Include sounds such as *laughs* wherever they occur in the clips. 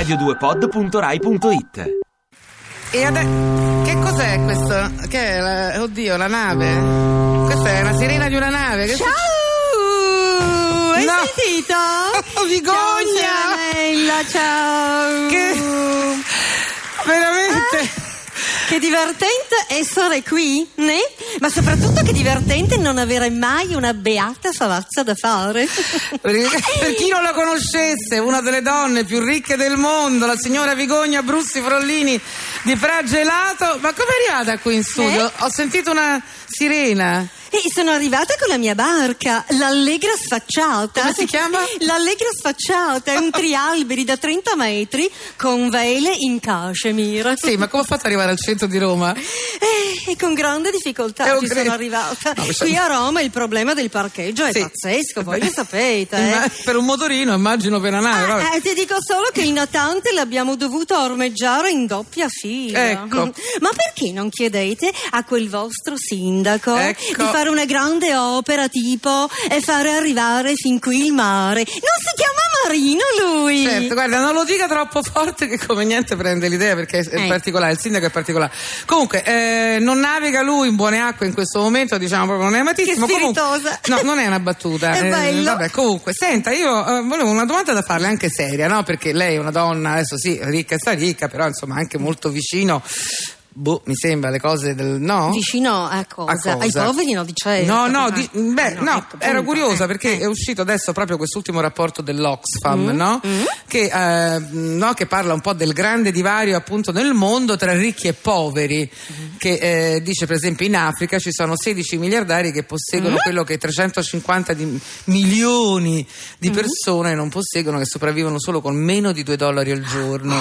radio2pod.rai.it E adesso, che cos'è questo? Che è la, oddio, la nave? Questa è la sirena di una nave. Che Ciao! Hai No. sentito? *laughs* Vigogna! Ciao, ciao! Che- Che divertente essere qui, né? Ma soprattutto che divertente non avere mai una beata favazza da fare. *laughs* Per chi non la conoscesse, una delle donne più ricche del mondo, la signora Vigogna Brussi Frollini di Fragelato. Ma come è arrivata qui in studio? Eh? Ho sentito una sirena. E sono arrivata con la mia barca, l'Allegra Sfacciata. Come si chiama? *laughs* L'Allegra Sfacciata è un trialberi da 30 metri con vele in cashmere. Sì, ma come ho fatto ad arrivare al centro di Roma? Eh, E con grande difficoltà Eh, ci credo. sono arrivata. No, Qui a Roma il problema del parcheggio è Sì. pazzesco, voi lo sapete. eh. Per un motorino, immagino per una nave. Ah, eh, ti dico solo che il natante l'abbiamo dovuto ormeggiare in doppia fila. Ecco. Ma perché non chiedete a quel vostro sindaco Ecco. di fare una grande opera tipo e fare arrivare fin qui il mare? Non si chiama Marino lui? Certo, guarda, non lo dica troppo forte che come niente prende l'idea perché è Eh. particolare, il sindaco è particolare. Comunque, eh, non naviga lui in buone acque in questo momento, diciamo proprio non è amatissimo. Che Comunque- no, non è una battuta. *laughs* È eh, bello. vabbè, comunque, senta, io eh, volevo una domanda da farle anche seria, no? Perché lei è una donna, adesso sì, ricca e sta ricca, però insomma anche molto vicino. Boh, mi sembra le cose del no? Vicino a cosa? A cosa? Ai poveri no, di certo. No, no, Ah. di- beh, Ah, no, ecco, ero appunto, curiosa eh, perché eh. è uscito adesso proprio quest'ultimo rapporto dell'Oxfam, Mm, no? Che, eh, no? che parla un po' del grande divario appunto nel mondo tra ricchi e poveri, Mm. che eh, dice per esempio in Africa ci sono 16 miliardari che posseggono Mm. quello che 350 di- milioni Mm. di persone non posseggono, che sopravvivono solo con meno di 2 dollari al giorno.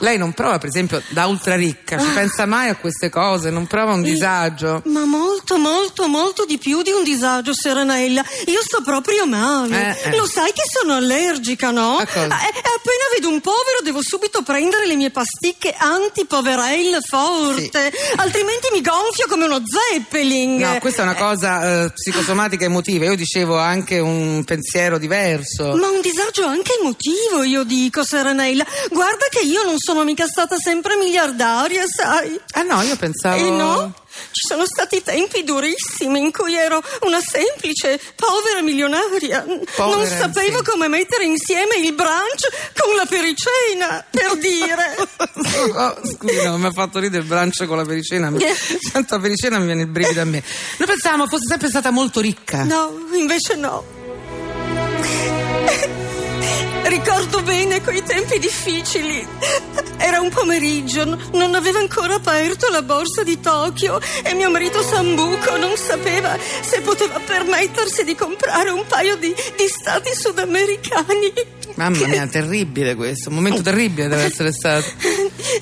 Lei non prova, per esempio, da ultra ricca, ci pensa mai a queste cose, non prova un disagio? Ma molto, molto, molto di più di un disagio, Serenella. Io sto proprio male. Eh, eh. Lo sai che sono allergica, no? A cosa? Eh, eh, appena vedo un povero devo subito prendere le mie pasticche antipoverelle forte. Altrimenti mi gonfio come uno zeppelin. No, questa è una cosa eh, psicosomatica emotiva. Io dicevo anche un pensiero diverso. Ma un disagio anche emotivo, io dico, Serenella. Guarda che io non sono mica stata sempre miliardaria, sai? Ah no, io pensavo. E no? Ci sono stati tempi durissimi in cui ero una semplice, povera milionaria. Povera, non sapevo sì. come mettere insieme il brunch la pericena, per dire. Oh, scusi, no, mi ha fatto ridere il brancio con la pericena. Mi- Sento la pericena mi viene il brivido a me. Noi pensavamo fosse sempre stata molto ricca. No, invece no. Ricordo bene quei tempi difficili. Era un pomeriggio, non aveva ancora aperto la borsa di Tokyo e mio marito Sambuco non sapeva se poteva permettersi di comprare un paio di, di stati sudamericani. Mamma mia, terribile questo. Un momento terribile deve essere stato.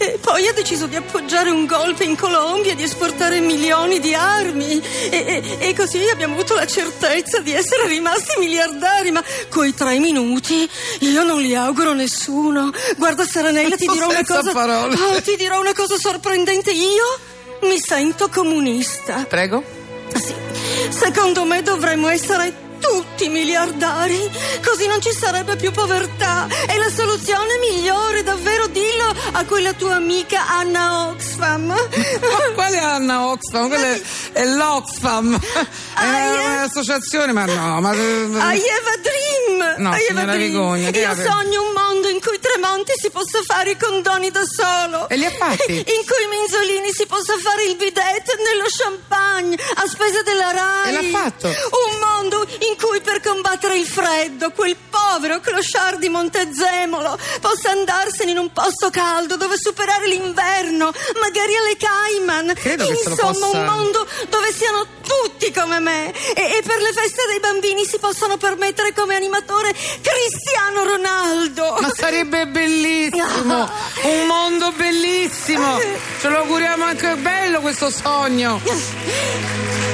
E *laughs* poi ha deciso di appoggiare un golpe in Colombia e di esportare milioni di armi. E, e- e così abbiamo avuto la certezza di essere rimasti miliardari. Ma coi tre minuti io non li auguro a nessuno. Guarda, Serenella, ti *laughs* dirò una cosa. parole. Oh, ti dirò una cosa sorprendente. Io mi sento comunista. Prego? Sì, secondo me dovremmo essere tutti miliardari, così non ci sarebbe più povertà. È la soluzione migliore, davvero dillo a quella tua amica Anna Oxfam. *laughs* Ma quale Anna Oxfam? Quella è, è l'Oxfam. È una- un'associazione, ma no, ma. I have a dream! No, I have signora a dream. Vigogna, Io ave- sogno un mondo in cui Tremonti si possa fare i condoni da solo. E li ha fatti? *laughs* In cui Minzolini si possa fare il bidet nello champagne a spese della RAI. E l'ha fatto. Un mondo in cui per combattere il freddo quel povero clochard di Montezemolo possa andarsene in un posto caldo dove superare l'inverno, magari alle Cayman. Credo Insomma, possa- un mondo dove siano tutti come me e, e per le feste dei bambini si possano permettere come animatore Cristiano Ronaldo. Ma sarebbe bellissimo! *laughs* Un mondo bellissimo! Ce lo auguriamo anche bello questo sogno!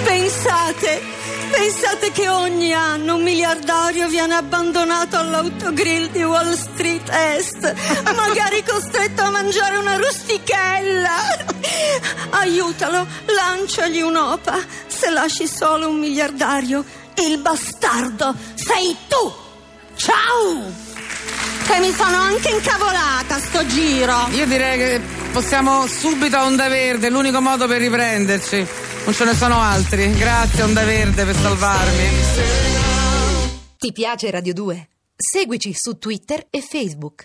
Pensate, pensate che ogni anno un miliardario viene abbandonato all'autogrill di Wall Street Est, magari costretto a mangiare una rustichella. Aiutalo, lanciagli un'opa. Se lasci solo un miliardario, il bastardo sei tu. Ciao! Che mi sono anche incavolata sto giro. Io direi che possiamo subito a Onda Verde, l'unico modo per riprenderci. Non ce ne sono altri. Grazie Onda Verde per salvarmi. Ti piace Radio 2? Seguici su Twitter e Facebook.